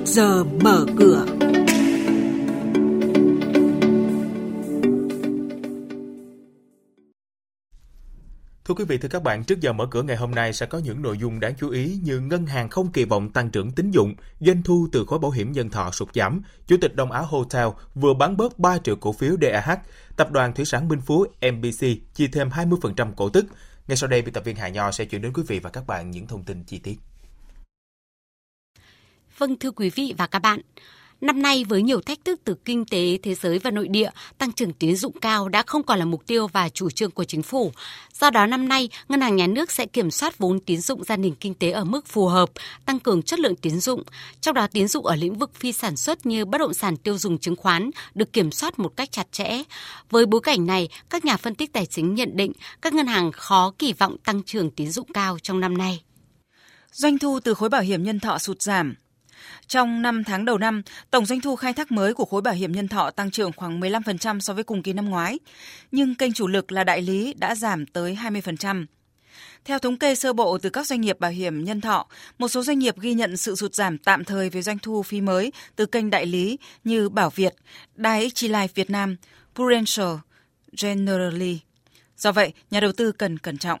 trước giờ mở cửa. Thưa quý vị, thưa các bạn, trước giờ mở cửa ngày hôm nay sẽ có những nội dung đáng chú ý như ngân hàng không kỳ vọng tăng trưởng tín dụng, doanh thu từ khối bảo hiểm nhân thọ sụt giảm, Chủ tịch Đông Á Hotel vừa bán bớt 3 triệu cổ phiếu DAH, tập đoàn thủy sản Minh Phú MBC chi thêm 20% cổ tức. Ngay sau đây, biên tập viên Hà Nho sẽ chuyển đến quý vị và các bạn những thông tin chi tiết. Vâng thưa quý vị và các bạn, Năm nay với nhiều thách thức từ kinh tế thế giới và nội địa, tăng trưởng tín dụng cao đã không còn là mục tiêu và chủ trương của chính phủ. Do đó năm nay, Ngân hàng Nhà nước sẽ kiểm soát vốn tín dụng gia đình kinh tế ở mức phù hợp, tăng cường chất lượng tín dụng. Trong đó tín dụng ở lĩnh vực phi sản xuất như bất động sản tiêu dùng chứng khoán được kiểm soát một cách chặt chẽ. Với bối cảnh này, các nhà phân tích tài chính nhận định các ngân hàng khó kỳ vọng tăng trưởng tín dụng cao trong năm nay. Doanh thu từ khối bảo hiểm nhân thọ sụt giảm, trong 5 tháng đầu năm, tổng doanh thu khai thác mới của khối bảo hiểm nhân thọ tăng trưởng khoảng 15% so với cùng kỳ năm ngoái, nhưng kênh chủ lực là đại lý đã giảm tới 20%. Theo thống kê sơ bộ từ các doanh nghiệp bảo hiểm nhân thọ, một số doanh nghiệp ghi nhận sự sụt giảm tạm thời về doanh thu phí mới từ kênh đại lý như Bảo Việt, Dai Life Việt Nam, Prudential, Generally. Do vậy, nhà đầu tư cần cẩn trọng.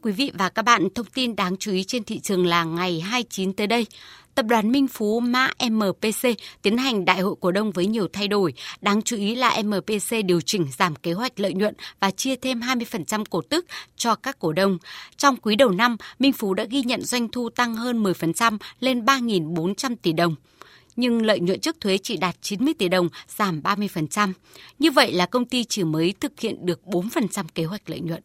Thưa quý vị và các bạn, thông tin đáng chú ý trên thị trường là ngày 29 tới đây. Tập đoàn Minh Phú mã MPC tiến hành đại hội cổ đông với nhiều thay đổi. Đáng chú ý là MPC điều chỉnh giảm kế hoạch lợi nhuận và chia thêm 20% cổ tức cho các cổ đông. Trong quý đầu năm, Minh Phú đã ghi nhận doanh thu tăng hơn 10% lên 3.400 tỷ đồng nhưng lợi nhuận trước thuế chỉ đạt 90 tỷ đồng, giảm 30%. Như vậy là công ty chỉ mới thực hiện được 4% kế hoạch lợi nhuận.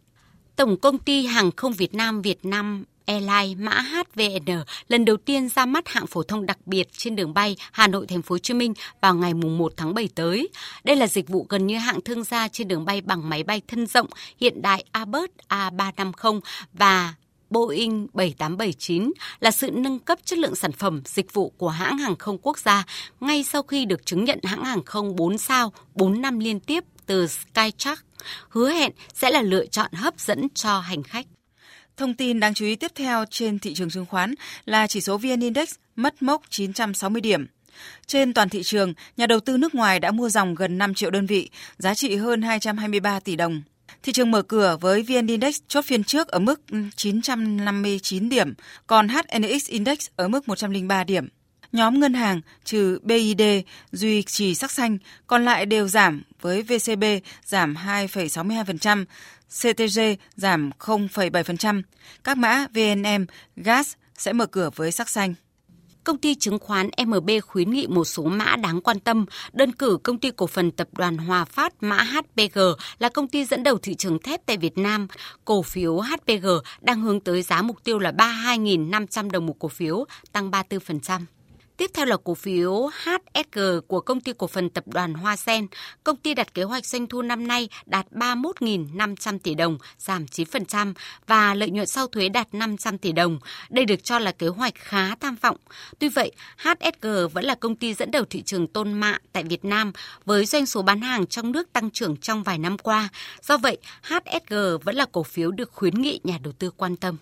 Tổng công ty Hàng không Việt Nam Việt Nam Airlines mã HVN lần đầu tiên ra mắt hạng phổ thông đặc biệt trên đường bay Hà Nội Thành phố Hồ Chí Minh vào ngày 1 tháng 7 tới. Đây là dịch vụ gần như hạng thương gia trên đường bay bằng máy bay thân rộng hiện đại Airbus A350 và Boeing 7879 là sự nâng cấp chất lượng sản phẩm, dịch vụ của hãng hàng không quốc gia ngay sau khi được chứng nhận hãng hàng không 4 sao 4 năm liên tiếp từ Skytrack, hứa hẹn sẽ là lựa chọn hấp dẫn cho hành khách. Thông tin đáng chú ý tiếp theo trên thị trường chứng khoán là chỉ số VN Index mất mốc 960 điểm. Trên toàn thị trường, nhà đầu tư nước ngoài đã mua dòng gần 5 triệu đơn vị, giá trị hơn 223 tỷ đồng. Thị trường mở cửa với VN Index chốt phiên trước ở mức 959 điểm, còn HNX Index ở mức 103 điểm. Nhóm ngân hàng trừ BID duy trì sắc xanh, còn lại đều giảm với VCB giảm 2,62%, CTG giảm 0,7%. Các mã VNM, GAS sẽ mở cửa với sắc xanh. Công ty chứng khoán MB khuyến nghị một số mã đáng quan tâm. Đơn cử công ty cổ phần tập đoàn Hòa Phát mã HPG là công ty dẫn đầu thị trường thép tại Việt Nam. Cổ phiếu HPG đang hướng tới giá mục tiêu là 32.500 đồng một cổ phiếu, tăng 34%. Tiếp theo là cổ phiếu HSG của công ty cổ phần tập đoàn Hoa Sen. Công ty đặt kế hoạch doanh thu năm nay đạt 31.500 tỷ đồng, giảm 9% và lợi nhuận sau thuế đạt 500 tỷ đồng. Đây được cho là kế hoạch khá tham vọng. Tuy vậy, HSG vẫn là công ty dẫn đầu thị trường tôn mạ tại Việt Nam với doanh số bán hàng trong nước tăng trưởng trong vài năm qua. Do vậy, HSG vẫn là cổ phiếu được khuyến nghị nhà đầu tư quan tâm.